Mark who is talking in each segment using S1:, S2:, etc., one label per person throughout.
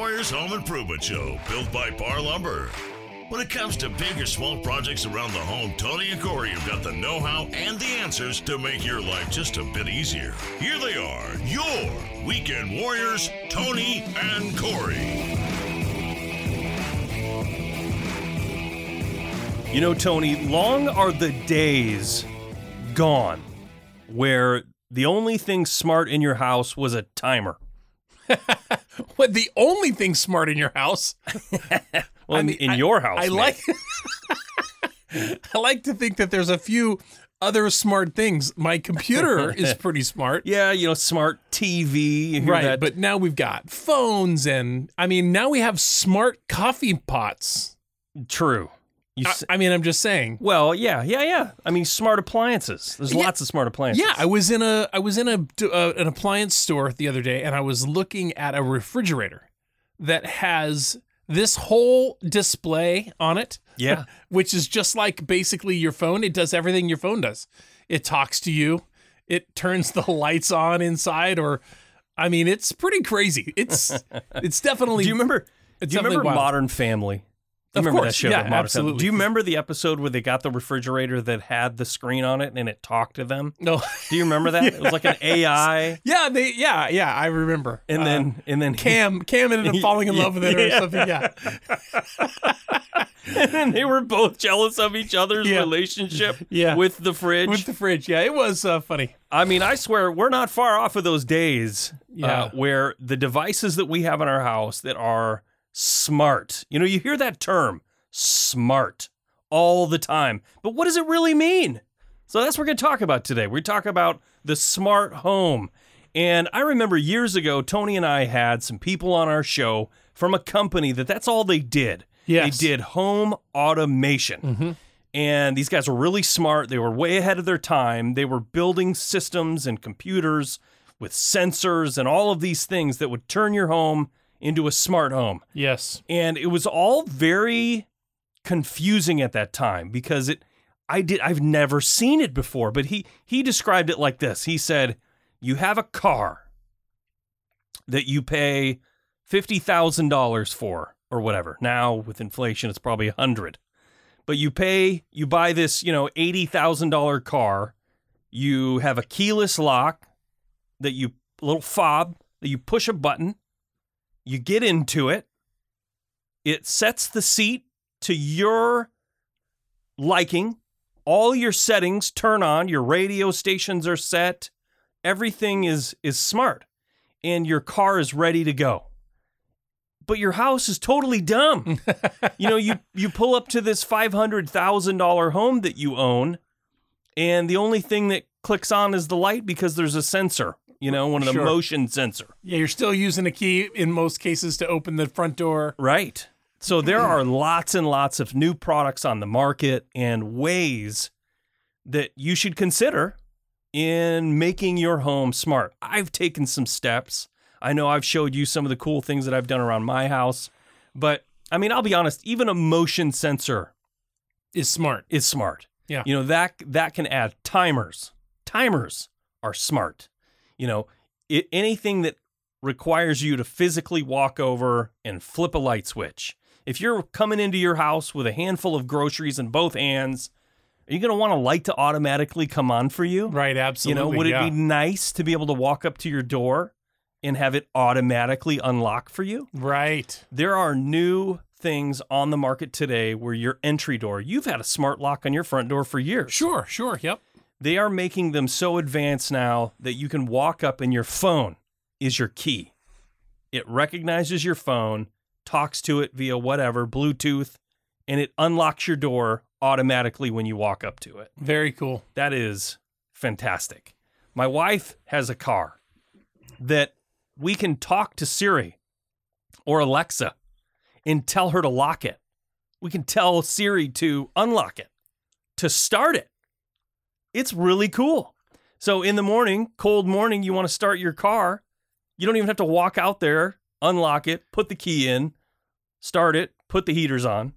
S1: Warriors Home Improvement Show, built by Parr Lumber. When it comes to big or small projects around the home, Tony and Corey have got the know how and the answers to make your life just a bit easier. Here they are, your weekend warriors, Tony and Corey.
S2: You know, Tony, long are the days gone where the only thing smart in your house was a timer.
S3: What the only thing smart in your house?
S2: Well,
S3: I
S2: in,
S3: mean,
S2: in
S3: I-
S2: your house,
S3: I
S2: man.
S3: like. I like to think that there's a few other smart things. My computer is pretty smart.
S2: Yeah, you know, smart TV. You hear
S3: Right,
S2: that?
S3: but now we've got phones, and I mean, now we have smart coffee pots.
S2: true. You
S3: I,
S2: s-
S3: I mean, I'm just saying.
S2: well, yeah, yeah, yeah. I mean, smart appliances. There's
S3: Yeah.
S2: lots of smart appliances.
S3: Yeah, I was in a I was in a uh, an appliance store the other day, and I was looking at a refrigerator that has this whole display on it.
S2: Yeah.
S3: which is just like basically your phone. It does everything your phone does. It talks to you. It turns the lights on inside, or I mean, it's pretty crazy. It's it's definitely.
S2: Do you remember? Do you remember
S3: wild.
S2: Modern Family? Do you
S3: Of
S2: remember
S3: course,
S2: that show?
S3: yeah, absolutely.
S2: Do you remember the episode where they got the refrigerator that had the screen on it and it talked to them?
S3: No.
S2: Do you remember that? It was like an AI,
S3: yeah, they. Yeah, yeah. I remember.
S2: and
S3: Uh,
S2: then and then
S3: Cam Cam ended up falling in love with it or
S2: Yeah.
S3: something. Yeah.
S2: and then they were both jealous of each other's
S3: Yeah.
S2: relationship
S3: Yeah.
S2: with the fridge.
S3: With the fridge. Yeah, it was uh, funny.
S2: I mean, I swear we're not far off of those days
S3: Yeah.
S2: uh, where the devices that we have in our house that are smart. You know, you hear that term, smart, all the time. But what does it really mean? So that's what we're going to talk about today. We talk about the smart home. And I remember years ago, Tony and I had some people on our show from a company that that's all they did.
S3: Yes.
S2: They did home automation. Mm-hmm. And these guys were really smart. They were way ahead of their time. They were building systems and computers with sensors and all of these things that would turn your home into a smart home.
S3: Yes.
S2: And it was all very confusing at that time because it I did I've never seen it before, but he he described it like this. He said, "You have a car that you pay $50,000 for or whatever. Now with inflation it's probably a 100. But you pay you buy this, you know, $80,000 car. You have a keyless lock that you little fob that you push a button you get into it. It sets the seat to your liking. All your settings turn on. Your radio stations are set. Everything is is smart, and your car is ready to go. But your house is totally dumb. you know, you you pull up to this five hundred thousand dollar home that you own, and the only thing that clicks on is the light because there's a sensor. You know, one of the
S3: Sure.
S2: motion sensor.
S3: Yeah, you're still using a key in most cases to open the front door.
S2: Right. So there are lots and lots of new products on the market and ways that you should consider in making your home smart. I've taken some steps. I know I've showed you some of the cool things that I've done around my house, but I mean, I'll be honest, even a motion sensor
S3: Is smart.
S2: is smart.
S3: Yeah.
S2: You know, that that can add timers. Timers are smart. You know, it, anything that requires you to physically walk over and flip a light switch. If you're coming into your house with a handful of groceries in both hands, are you going to want a light to automatically come on for you?
S3: Right, absolutely.
S2: You know, would
S3: yeah.
S2: it be nice to be able to walk up to your door and have it automatically unlock for you?
S3: Right.
S2: There are new things on the market today where your entry door, you've had a smart lock on your front door for years.
S3: Sure, sure. Yep.
S2: They are making them so advanced now that you can walk up and your phone is your key. It recognizes your phone, talks to it via whatever, Bluetooth, and it unlocks your door automatically when you walk up to it.
S3: Very cool.
S2: That is fantastic. My wife has a car that we can talk to Siri or Alexa and tell her to lock it. We can tell Siri to unlock it, to start it. It's really cool. So in the morning, cold morning, you want to start your car, you don't even have to walk out there, unlock it, put the key in, start it, put the heaters on.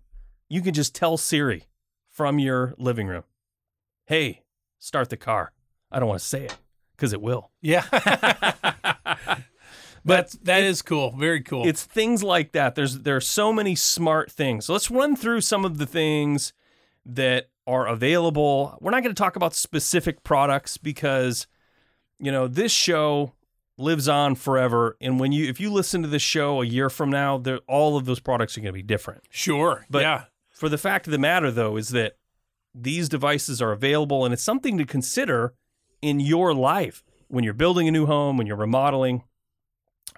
S2: You can just tell Siri from your living room, hey, start the car. I don't want to say it because it will.
S3: Yeah. But that is cool. Very cool.
S2: It's things like that. There's there are so many smart things. So let's run through some of the things that are available. We're not going to talk about specific products because you know, this show lives on forever and when you if you listen to this show a year from now, there all of those products are going to be different.
S3: sure.
S2: But
S3: yeah.
S2: For the fact of the matter though is that these devices are available and it's something to consider in your life when you're building a new home, when you're remodeling.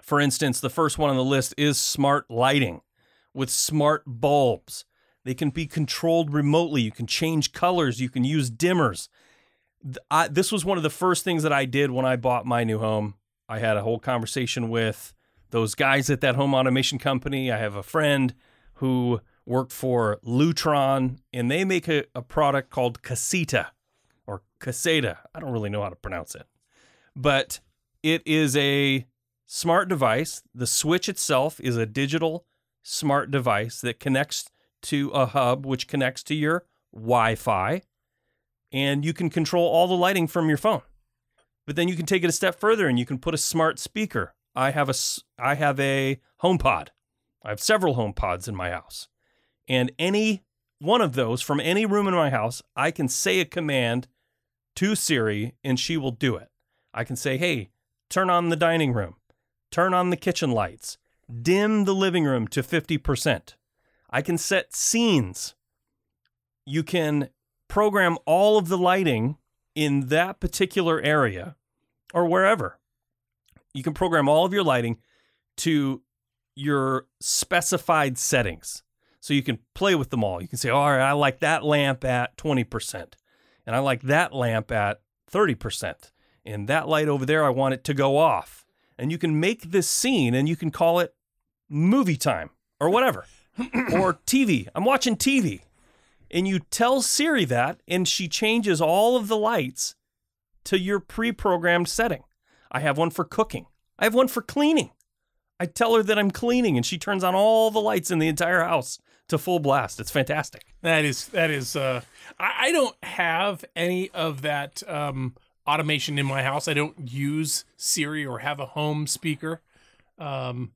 S2: For instance, the first one on the list is smart lighting with smart bulbs. They can be controlled remotely. You can change colors. You can use dimmers. I, this was one of the first things that I did when I bought my new home. I had a whole conversation with those guys at that home automation company. I have a friend who worked for Lutron, and they make a, a product called Casita or Caseta. I don't really know how to pronounce it, but it is a smart device. The switch itself is a digital smart device that connects to a hub, which connects to your Wi Fi, and you can control all the lighting from your phone. But then you can take it a step further and you can put a smart speaker. I have a I have a HomePod. I have several HomePods in my house. And any one of those from any room in my house, I can say a command to Siri and she will do it. I can say, "Hey, turn on the dining room. Turn on the kitchen lights. Dim the living room to 50%." I can set scenes. You can program all of the lighting in that particular area or wherever. You can program all of your lighting to your specified settings. So you can play with them all. You can say, all right, I like that lamp at 20%, and I like that lamp at 30%, and that light over there, I want it to go off. And you can make this scene and you can call it movie time or whatever, or TV. I'm watching TV. And you tell Siri that, and she changes all of the lights to your pre programmed setting. I have one for cooking, I have one for cleaning. I tell her that I'm cleaning, and she turns on all the lights in the entire house to full blast. It's fantastic.
S3: That is that is. Uh, I, I don't have any of that um, automation in my house. I don't use Siri or have a home speaker, um,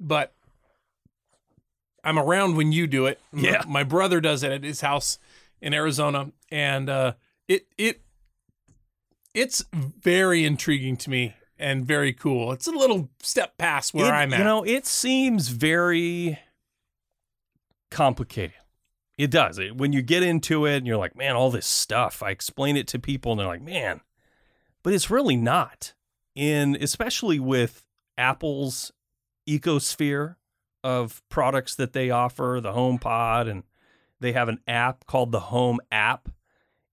S3: but I'm around when you do it.
S2: Yeah.
S3: my brother does it at his house in Arizona, and uh, it it it's very intriguing to me and very cool. It's a little step past where
S2: It-
S3: I'm at.
S2: You know, it seems very complicated. It does. It, when you get into it and you're like, man, all this stuff. I explain it to people and they're like, man, but it's really not. In especially with Apple's ecosphere of products that they offer, the HomePod, and they have an app called the Home app.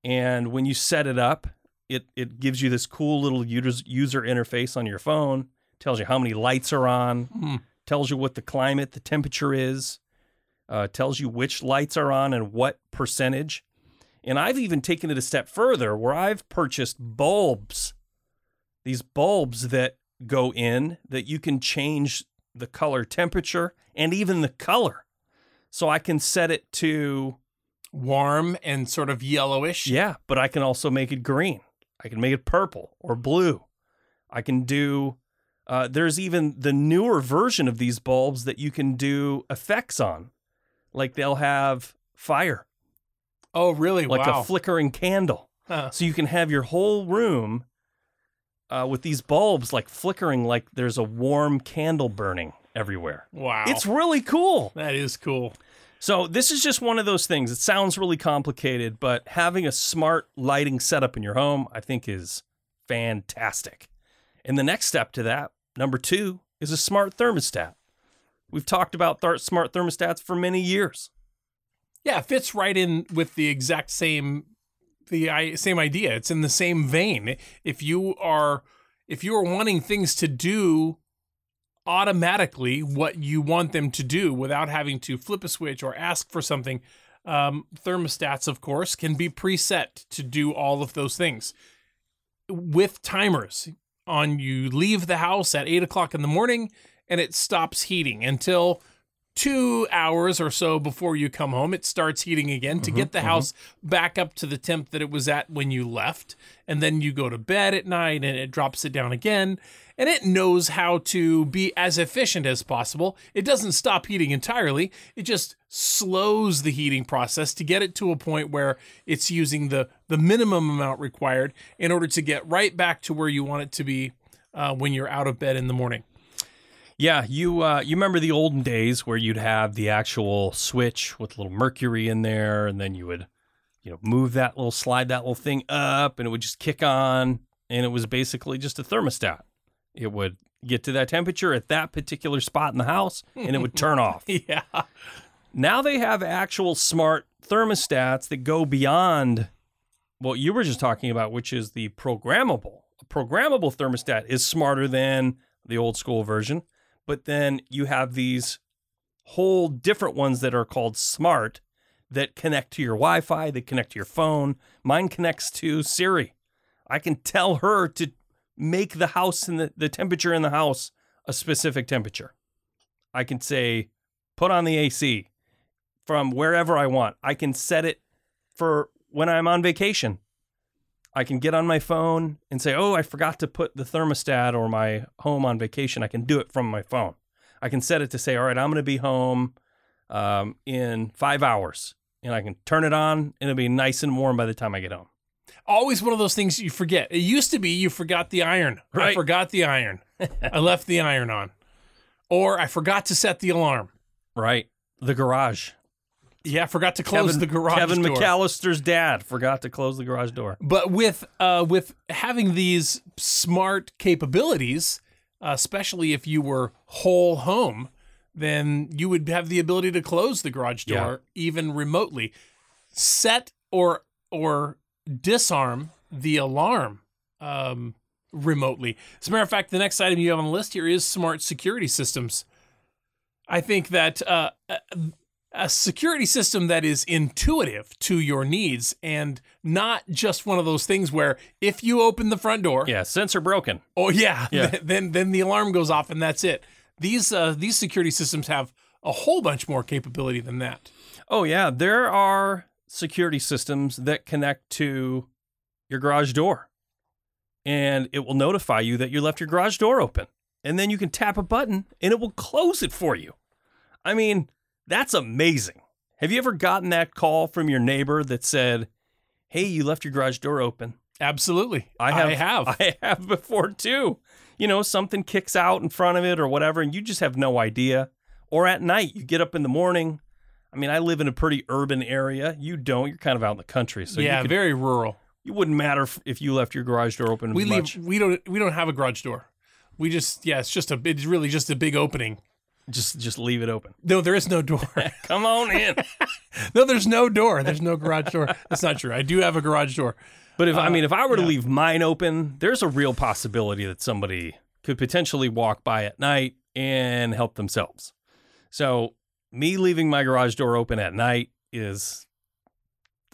S2: And when you set it up, it it gives you this cool little user user interface on your phone. Tells you how many lights are on.
S3: Hmm.
S2: Tells you what the climate, the temperature is. Uh, tells you which lights are on and what percentage. And I've even taken it a step further where I've purchased bulbs. These bulbs that go in that you can change the color temperature and even the color. So I can set it to
S3: warm and sort of yellowish.
S2: yeah, but I can also make it green. I can make it purple or blue. I can do. Uh, there's even the newer version of these bulbs that you can do effects on, like they'll have fire,
S3: Oh, really?
S2: like
S3: wow.
S2: a flickering candle.
S3: Huh.
S2: So you can have your whole room uh, with these bulbs like flickering, like there's a warm candle burning everywhere.
S3: Wow.
S2: It's really cool.
S3: that is cool.
S2: So this is just one of those things. It sounds really complicated, but having a smart lighting setup in your home, I think, is fantastic. And the next step to that, number two, is a smart thermostat. We've talked about th- smart thermostats for many years.
S3: Yeah, it fits right in with the exact same the same idea. It's in the same vein. If you are if you are wanting things to do automatically what you want them to do without having to flip a switch or ask for something, um, thermostats, of course, can be preset to do all of those things with timers. On you leave the house at eight o'clock in the morning and it stops heating until two hours or so before you come home, it starts heating again to get the house back up to the temp that it was at when you left. And then you go to bed at night and it drops it down again. And it knows how to be as efficient as possible. It doesn't stop heating entirely, it just slows the heating process to get it to a point where it's using the, the minimum amount required in order to get right back to where you want it to be uh, when you're out of bed in the morning.
S2: Yeah, you uh, you remember the olden days where you'd have the actual switch with a little mercury in there, and then you would, you know, move that little slide that little thing up, and it would just kick on, and it was basically just a thermostat. It would get to that temperature at that particular spot in the house, and it would turn off.
S3: Yeah.
S2: Now they have actual smart thermostats that go beyond what you were just talking about, which is the programmable. A programmable thermostat is smarter than the old school version, but then you have these whole different ones that are called smart that connect to your Wi Fi, that connect to your phone. Mine connects to Siri. I can tell her to make the house and the, the temperature in the house a specific temperature. I can say, put on the AC from wherever I want. I can set it for when I'm on vacation. I can get on my phone and say, oh, I forgot to put the thermostat or my home on vacation. I can do it from my phone. I can set it to say, all right, I'm going to be home um, in five hours. And I can turn it on and it'll be nice and warm by the time I get home.
S3: Always one of those things you forget. It used to be you forgot the iron. I
S2: Right.
S3: forgot the iron. I left the iron on. Or I forgot to set the alarm.
S2: Right. The garage.
S3: Yeah, forgot to close
S2: Kevin,
S3: the garage
S2: Kevin
S3: door.
S2: McAllister's dad forgot to close the garage door.
S3: But with uh, with having these smart capabilities, uh, especially if you were whole home, then you would have the ability to close the garage door even remotely. Set or or disarm the alarm um, remotely. As a matter of fact, the next item you have on the list here is smart security systems. I think that uh, a- security system that is intuitive to your needs and not just one of those things where if you open the front door,
S2: Yeah, sensor broken.
S3: oh yeah,
S2: Yeah.
S3: then then the alarm goes off and that's it. These uh, these security systems have a whole bunch more capability than that.
S2: Oh yeah, there are security systems that connect to your garage door. And it will notify you that you left your garage door open. And then you can tap a button and it will close it for you. I mean, that's amazing. Have you ever gotten that call from your neighbor that said, "Hey, you left your garage door open?"
S3: Absolutely,
S2: I have
S3: I have.
S2: I have before too. You know, something kicks out in front of it or whatever, and you just have no idea. Or at night, you get up in the morning. I mean, I live in a pretty urban area. You don't. You're kind of out in the country, so
S3: yeah,
S2: could,
S3: very rural.
S2: you wouldn't matter if, if you left your garage door open
S3: We
S2: much.
S3: leave. We don't. We don't have a garage door. We just. Yeah, it's just a. It's really just a big opening.
S2: Just just leave it open.
S3: No, there is no door.
S2: Come on in.
S3: no, there's no door. There's no garage door. That's not true. I do have a garage door.
S2: But if I mean, if I were to
S3: Uh,
S2: leave mine open, there's a real possibility that somebody could potentially walk by at night and help themselves. So me leaving my garage door open at night is,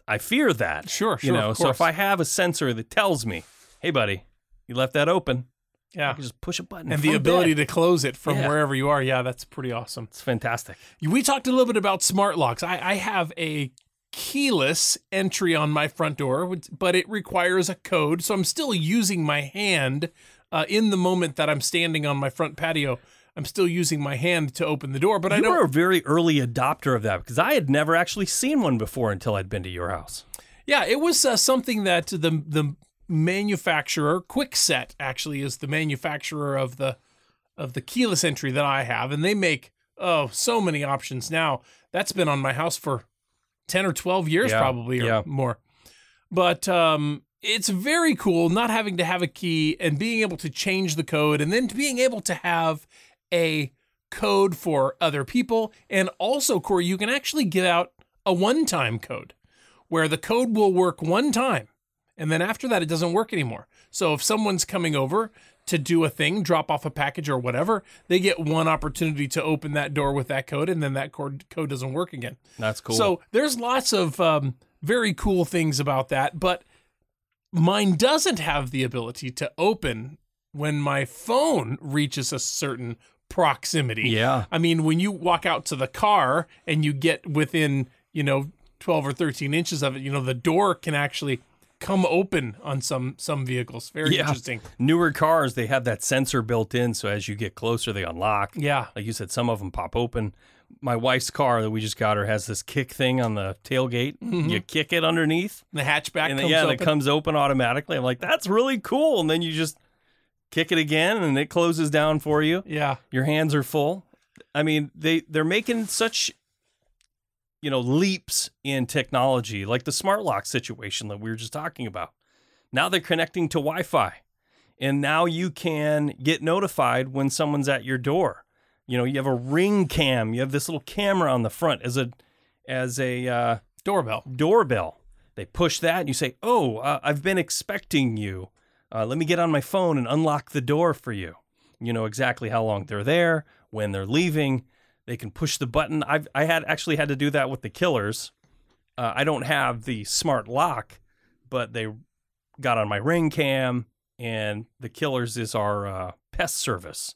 S2: I fear that.
S3: Sure, sure.
S2: you
S3: know.
S2: So if. I have a sensor that tells me, "Hey, buddy, you left that open,"
S3: Yeah,
S2: can just push a button.
S3: and the ability
S2: bed.
S3: to close it from
S2: Yeah.
S3: wherever you are. Yeah, that's pretty awesome.
S2: It's fantastic.
S3: We talked a little bit about smart locks. I, I have a keyless entry on my front door, but it requires a code. So I'm still using my hand uh, in the moment that I'm standing on my front patio. I'm still using my hand to open the door, but I
S2: know.
S3: you
S2: were a very early adopter of that because I had never actually seen one before until I'd been to your house.
S3: Yeah, it was uh, something that the the manufacturer, Kwikset, actually is the manufacturer of the of the keyless entry that I have, and they make oh so many options now. That's been on my house for ten or twelve years,
S2: Yeah,
S3: probably or
S2: yeah.
S3: more. But um, it's very cool not having to have a key and being able to change the code, and then being able to have a code for other people, and also Corey, you can actually give out a one-time code where the code will work one time and then after that it doesn't work anymore. So if someone's coming over to do a thing, drop off a package or whatever, they get one opportunity to open that door with that code and then that code code doesn't work again.
S2: That's cool.
S3: So there's lots of um, very cool things about that, but mine doesn't have the ability to open when my phone reaches a certain proximity.
S2: Yeah.
S3: I mean, when you walk out to the car and you get within, you know, 12 or 13 inches of it, you know, the door can actually come open on some some vehicles. Very
S2: Yeah.
S3: interesting.
S2: Newer cars, they have that sensor built in, so as you get closer, they unlock.
S3: Yeah.
S2: Like you said, some of them pop open. My wife's car that we just got her has this kick thing on the tailgate. Mm-hmm. You kick it underneath,
S3: The hatchback
S2: and yeah,
S3: open.
S2: it comes open automatically. I'm like, that's really cool. And then you just kick it again, and it closes down for you.
S3: yeah.
S2: Your hands are full. I mean, they they're making such you know leaps in technology, like the smart lock situation that we were just talking about. Now they're connecting to Wi-Fi, and now you can get notified when someone's at your door. You know, you have a ring cam. You have this little camera on the front as a as a uh,
S3: Doorbell.
S2: doorbell. They push that, and you say, "Oh, uh, I've been expecting you. Uh, let me get on my phone and unlock the door for you." You know exactly how long they're there, when they're leaving. They can push the button. I've I had actually had to do that with the killers. Uh, I don't have the smart lock, but they got on my ring cam, and the killers is our uh, pest service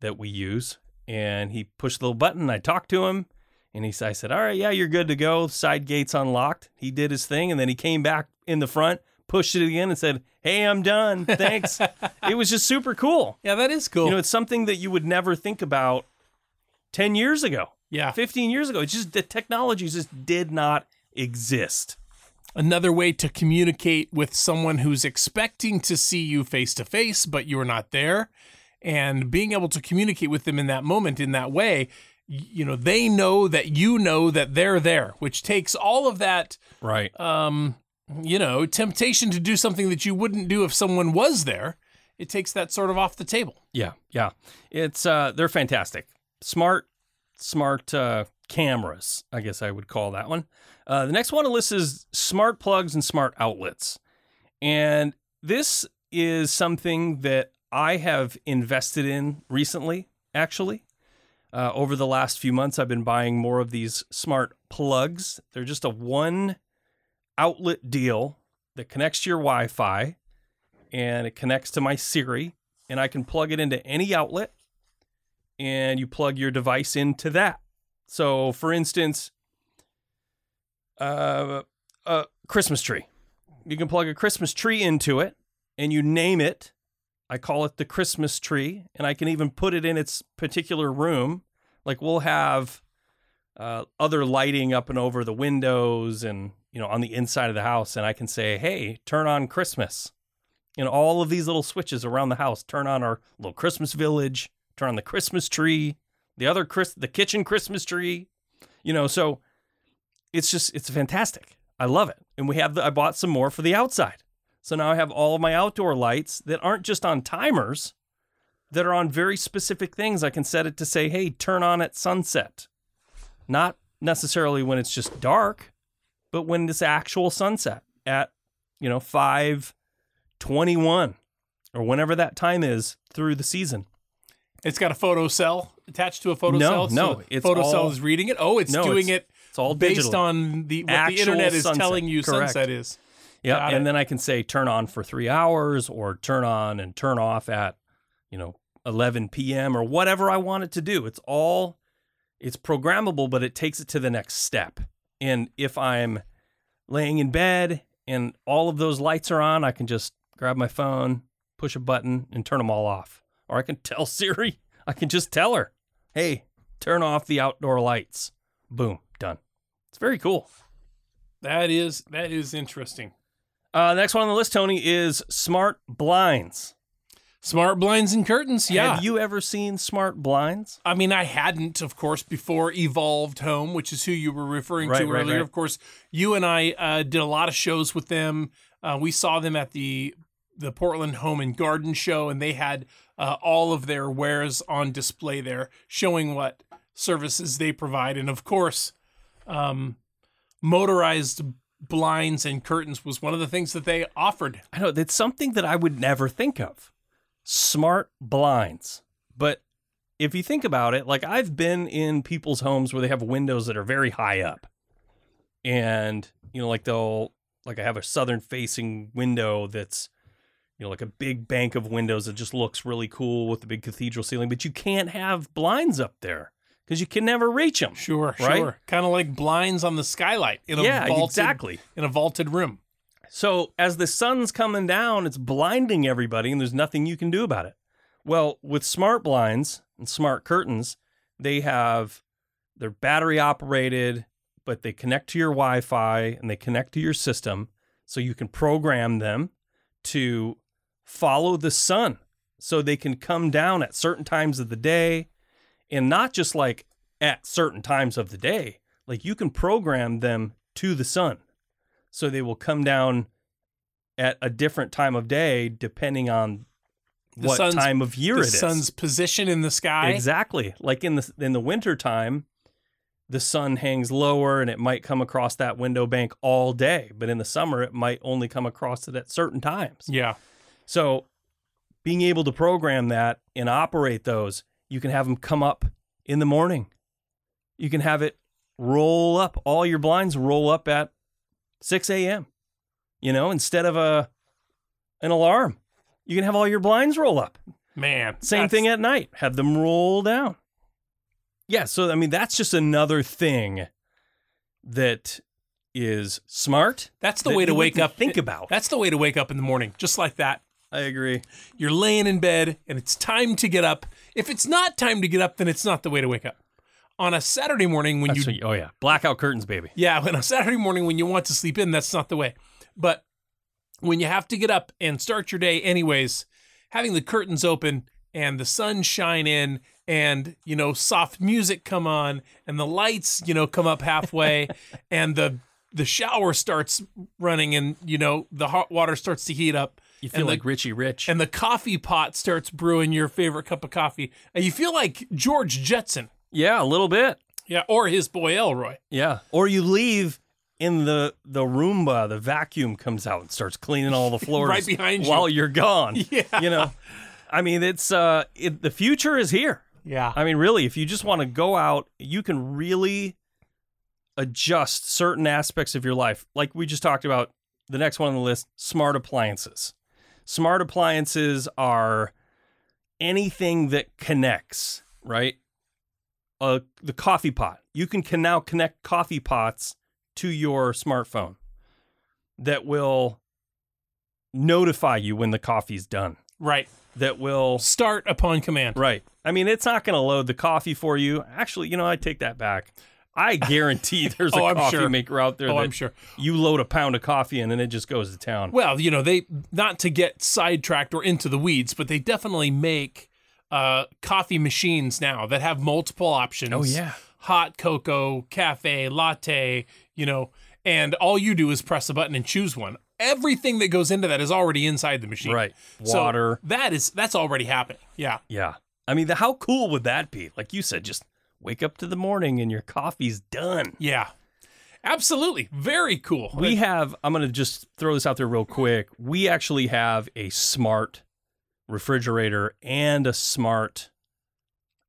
S2: that we use. And he pushed the little button. I talked to him. And he, I said, All right, yeah, you're good to go. Side gate's unlocked. He did his thing. And then he came back in the front, pushed it again, and said, Hey, I'm done. Thanks. it was just super cool.
S3: Yeah, that is cool.
S2: You know, it's something that you would never think about 10 years ago,
S3: yeah.
S2: 15 years ago. It's just the technology just did not exist.
S3: Another way to communicate with someone who's expecting to see you face to face, but you're not there, and being able to communicate with them in that moment in that way, you know, they know that you know that they're there, which takes all of that,
S2: Right.
S3: um, you know, temptation to do something that you wouldn't do if someone was there. It takes that sort of off the table.
S2: Yeah, yeah. It's uh they're fantastic. Smart smart uh cameras, I guess I would call that one. Uh the next one on the list is smart plugs and smart outlets. And this is something that I have invested in recently, actually. Uh, over the last few months, I've been buying more of these smart plugs. They're just a one outlet deal that connects to your Wi Fi and it connects to my Siri, and I can plug it into any outlet, and you plug your device into that. So, for instance, uh, a Christmas tree. You can plug a Christmas tree into it, and you name it. I call it the Christmas tree, and I can even put it in its particular room. Like we'll have uh, other lighting up and over the windows, and you know on the inside of the house, and I can say, "Hey, turn on Christmas." know, all of these little switches around the house. Turn on our little Christmas village, turn on the Christmas tree, the other Chris, the kitchen Christmas tree, you know, so it's just, it's fantastic. I love it. And we have the, I bought some more for the outside. So now I have all of my outdoor lights that aren't just on timers, that are on very specific things. I can set it to say, hey, turn on at sunset. Not necessarily when it's just dark, but when it's actual sunset at, you know, 5 21 or whenever that time is through the season.
S3: It's got a photo cell attached to a photo
S2: No,
S3: cell.
S2: no,
S3: so
S2: it's
S3: photo
S2: all-
S3: cell is reading it. Oh, it's
S2: No,
S3: doing
S2: it's-
S3: it
S2: It's all
S3: based
S2: digital.
S3: on the what the internet is
S2: sunset.
S3: telling you
S2: Correct.
S3: sunset is.
S2: yeah,
S3: got
S2: and
S3: it.
S2: then I can say turn on for 3 hours or turn on and turn off at, you know, 11 p.m. or whatever I want it to do. It's all it's programmable, but it takes it to the next step. And if I'm laying in bed and all of those lights are on, I can just grab my phone, push a button, and turn them all off. Or I can tell Siri, I can just tell her, hey, turn off the outdoor lights. Boom, done. It's very cool.
S3: That is that is interesting.
S2: Uh, next one on the list, Tony, is smart blinds.
S3: Smart blinds and curtains. Yeah.
S2: Have you ever seen smart blinds?
S3: I mean, I hadn't, of course, before Evolved Home, which is who you were referring
S2: Right,
S3: to
S2: right,
S3: earlier.
S2: right.
S3: Of course, you and I uh, did a lot of shows with them. Uh, we saw them at the the Portland Home and Garden Show, and they had uh, all of their wares on display there, showing what services they provide. And of course, um, motorized blinds and curtains was one of the things that they offered.
S2: I know that's something that I would never think of. Smart blinds. But if you think about it, like I've been in people's homes where they have windows that are very high up. And, you know, like they'll like I have a southern facing window that's, you know, like a big bank of windows that just looks really cool with the big cathedral ceiling, but you can't have blinds up there because you can never reach them.
S3: Sure,
S2: Right?
S3: sure. Kind of like blinds on the skylight in a
S2: Yeah,
S3: vaulted,
S2: exactly.
S3: in a vaulted room.
S2: So as the sun's coming down, it's blinding everybody, and there's nothing you can do about it. Well, with smart blinds and smart curtains, they have they're battery operated, but they connect to your Wi-Fi and they connect to your system, so you can program them to follow the sun, so they can come down at certain times of the day, and not just like at certain times of the day. Like you can program them to the sun so they will come down at a different time of day depending on
S3: The
S2: what time of year it is.
S3: sun's position in the sky.
S2: exactly. Like in the in the winter time, the sun hangs lower and it might come across that window bank all day, but in the summer it might only come across it at certain times.
S3: Yeah.
S2: So being able to program that and operate those, you can have them come up in the morning. You can have it roll up, all your blinds roll up at 6 a.m. You know, instead of a an alarm, you can have all your blinds roll up.
S3: Man.
S2: Same
S3: that's-
S2: thing at night. Have them roll down. Yeah, so I mean that's just another thing that is smart.
S3: That's the
S2: that
S3: way to wake up.
S2: Think about.
S3: That's the way to wake up in the morning, just like that.
S2: I agree.
S3: You're laying in bed and it's time to get up. If it's not time to get up, then it's not the way to wake up. On a Saturday morning when
S2: That's
S3: you
S2: you- oh yeah, blackout curtains, baby.
S3: Yeah, on a Saturday morning when you want to sleep in, that's not the way. But when you have to get up and start your day anyways, having the curtains open and the sun shine in and, you know, soft music come on and the lights, you know, come up halfway and the the shower starts running and, you know, the hot water starts to heat up
S2: You feel
S3: And the-
S2: like Richie Rich.
S3: and the coffee pot starts brewing your favorite cup of coffee. And you feel like George Jetson.
S2: yeah, a little bit.
S3: Yeah, or his boy Elroy.
S2: Yeah. Or you leave in the the Roomba, the vacuum comes out and starts cleaning all the floors
S3: Right behind you.
S2: while you're gone.
S3: Yeah.
S2: You know. I mean, it's uh it, the future is here.
S3: Yeah.
S2: I mean, really, if you just want to go out, you can really adjust certain aspects of your life. Like we just talked about, the next one on the list smart appliances. Smart appliances are anything that connects, right? Uh, the coffee pot. You can, can now connect coffee pots to your smartphone that will notify you when the coffee's done.
S3: Right.
S2: That will
S3: Start upon command.
S2: Right. I mean, it's not going to load the coffee for you. Actually, you know, I take that back. I guarantee there's a
S3: Oh, I'm
S2: coffee
S3: sure.
S2: maker out there
S3: Oh,
S2: that
S3: I'm sure.
S2: you load a pound of coffee in and it just goes to town.
S3: Well, you know, they not to get sidetracked or into the weeds, but they definitely make uh, coffee machines now that have multiple options.
S2: Oh, yeah.
S3: hot cocoa, cafe, latte. You know, and all you do is press a button and choose one. Everything that goes into that is already inside the machine.
S2: Right.
S3: So
S2: Water.
S3: that is that's already happening. Yeah.
S2: yeah. I mean, the, how cool would that be? Like you said, just wake up to the morning and your coffee's done.
S3: Yeah. Absolutely. Very cool.
S2: We have, I'm going to just throw this out there real quick. We actually have a smart refrigerator and a smart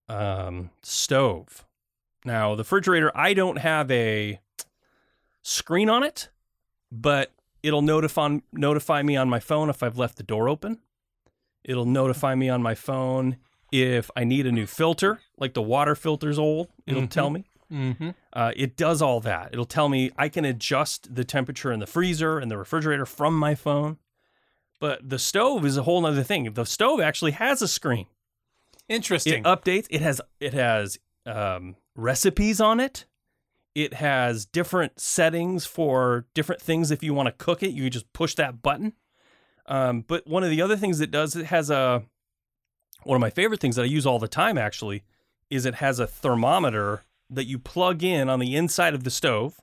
S2: um, stove. Now, the refrigerator, I don't have a screen on it, but it'll notify notify me on my phone if I've left the door open. It'll notify me on my phone if I need a new filter, like the water filter's old. It'll tell me.
S3: mm-hmm.
S2: Uh, it does all that. It'll tell me I can adjust the temperature in the freezer and the refrigerator from my phone. But the stove is a whole other thing. The stove actually has a screen.
S3: Interesting.
S2: It updates. It has it has um, recipes on it. It has different settings for different things. If you want to cook it, you just push that button. Um, but one of the other things it does, it has a one of my favorite things that I use all the time actually is it has a thermometer that you plug in on the inside of the stove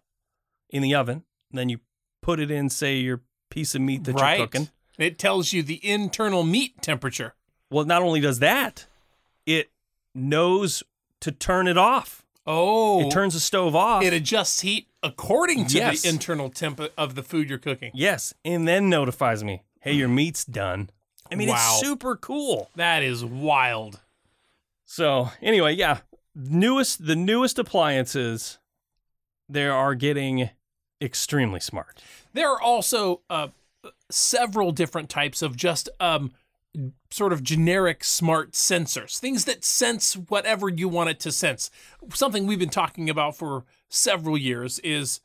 S2: in the oven. And then you put it in, say, your piece of meat that
S3: right.
S2: you're cooking.
S3: It tells you the internal meat temperature.
S2: Well, not only does that, it knows to turn it off.
S3: Oh.
S2: It turns the stove off.
S3: it adjusts heat according to
S2: Yes.
S3: the internal temp of the food you're cooking.
S2: yes, and then notifies me, "Hey, your meat's done." I mean,
S3: Wow.
S2: it's super cool.
S3: That is wild.
S2: So, anyway, yeah, newest the newest appliances they are getting extremely smart.
S3: There are also uh, several different types of just um, sort of generic smart sensors, things that sense whatever you want it to sense. Something we've been talking about for several years is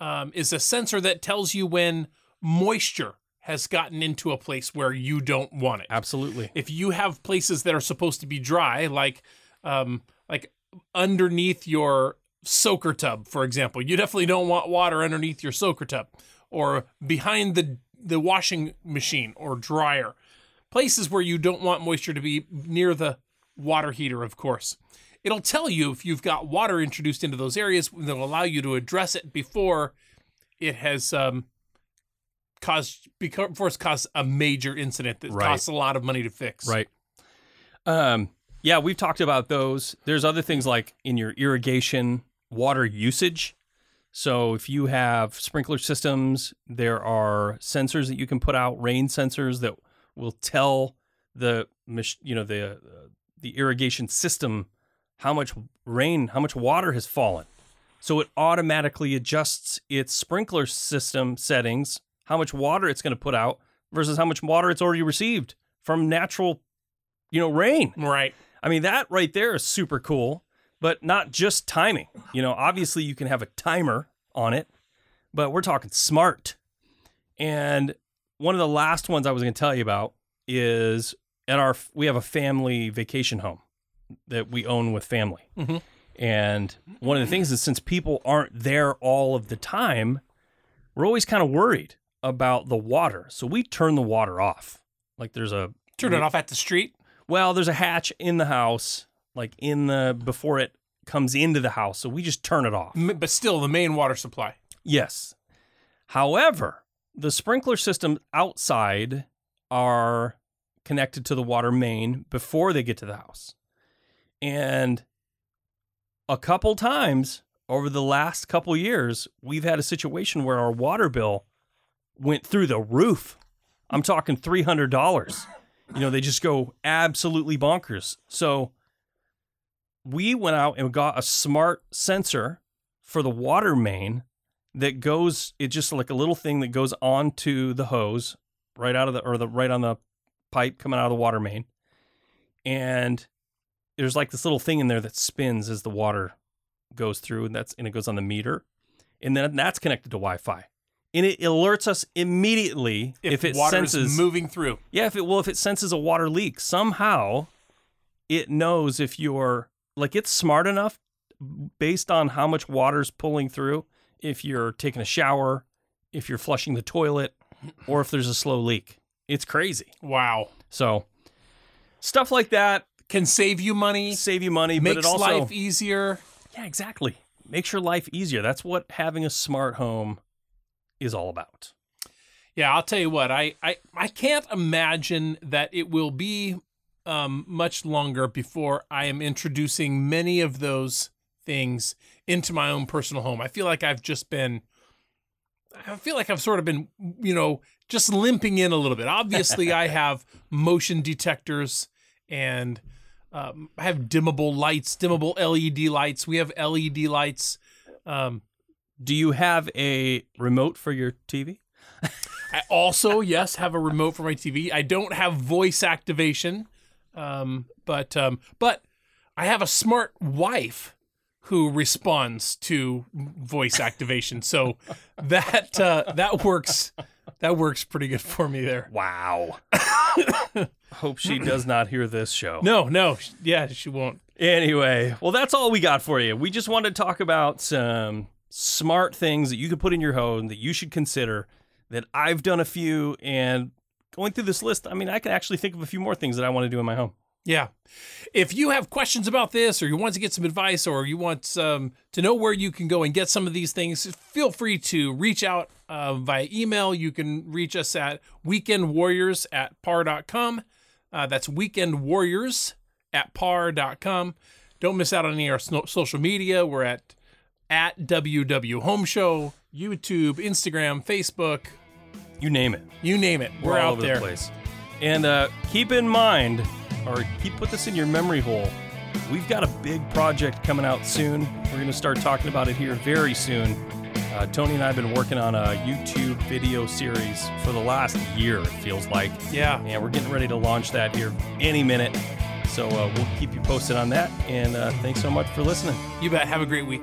S3: um, is a sensor that tells you when moisture has gotten into a place where you don't want it.
S2: Absolutely.
S3: If you have places that are supposed to be dry, like um, like underneath your soaker tub, for example, you definitely don't want water underneath your soaker tub, or behind the the washing machine or dryer, places where you don't want moisture to be near the water heater, of course. It'll tell you if you've got water introduced into those areas that'll allow you to address it before it has um, caused before it's caused a major incident that
S2: Right.
S3: costs a lot of money to fix.
S2: Right. Um, yeah, we've talked about those. There's other things like in your irrigation water usage. So if you have sprinkler systems, there are sensors that you can put out, rain sensors that will tell the you know the uh, the irrigation system how much rain, how much water has fallen. So it automatically adjusts its sprinkler system settings, how much water it's going to put out versus how much water it's already received from natural you know rain.
S3: Right.
S2: I mean, that right there is super cool, but not just timing. You know, obviously you can have a timer on it, but we're talking smart. And one of the last ones I was going to tell you about is at our we have a family vacation home that we own with family.
S3: Mhm.
S2: And one of the things is since people aren't there all of the time, we're always kind of worried about the water. So we turn the water off. Like there's a
S3: Turn it off at the street.
S2: well, there's a hatch in the house, like in the before it comes into the house. So we just turn it off.
S3: But still the main water supply.
S2: Yes. However, the sprinkler system outside are connected to the water main before they get to the house. And a couple times over the last couple years, we've had a situation where our water bill went through the roof. I'm talking $300. You know, they just go absolutely bonkers. So we went out and got a smart sensor for the water main that goes it's just like a little thing that goes onto the hose right out of the or the right on the pipe coming out of the water main and there's like this little thing in there that spins as the water goes through and that's and it goes on the meter and then that's connected to wi-fi and it alerts us immediately if, it
S3: water
S2: senses
S3: is moving through.
S2: yeah, if it well, if it senses a water leak, somehow it knows if you're like it's smart enough based on how much water's pulling through, if you're taking a shower, if you're flushing the toilet, or if there's a slow leak. It's crazy.
S3: Wow.
S2: So stuff like that
S3: Can save you money,
S2: save you money, but
S3: makes
S2: it also
S3: life easier.
S2: yeah, exactly makes your life easier. That's what having a smart home is all about.
S3: Yeah, I'll tell you what. I I, I can't imagine that it will be um, much longer before I am introducing many of those things into my own personal home. I feel like I've just been. I feel like I've sort of been, you know, just limping in a little bit. Obviously, I have motion detectors and um, I have dimmable lights, dimmable LED lights. We have LED lights. Um,
S2: Do you have a remote for your TV?
S3: I also, yes, have a remote for my TV. I don't have voice activation, um, but um, but I have a smart wife who responds to voice activation. So that uh, that works. That works pretty good for me there.
S2: Wow. Hope she does not hear this show.
S3: No, no, yeah, she won't.
S2: Anyway, well, that's all we got for you. We just wanted to talk about some smart things that you could put in your home that you should consider. That I've done a few, and going through this list, I mean, I can actually think of a few more things that I want to do in my home.
S3: Yeah. If you have questions about this, or you want to get some advice, or you want um, to know where you can go and get some of these things, feel free to reach out uh, via email. You can reach us at weekendwarriors at parr.com. Uh, that's weekendwarriors at parr.com. Don't miss out on any of our social media. We're at at WW Home Show, YouTube, Instagram, Facebook,
S2: You name it.
S3: you name it. We're,
S2: all
S3: out
S2: over
S3: there.
S2: the place. And uh, keep in mind, or keep put this in your memory hole. We've got a big project coming out soon. We're going to start talking about it here very soon. Uh, Tony and I have been working on a YouTube video series for the last year, it feels like.
S3: Yeah.
S2: And we're getting ready to launch that here any minute. So uh, we'll keep you posted on that. And uh, thanks so much for listening.
S3: You bet. Have a great week.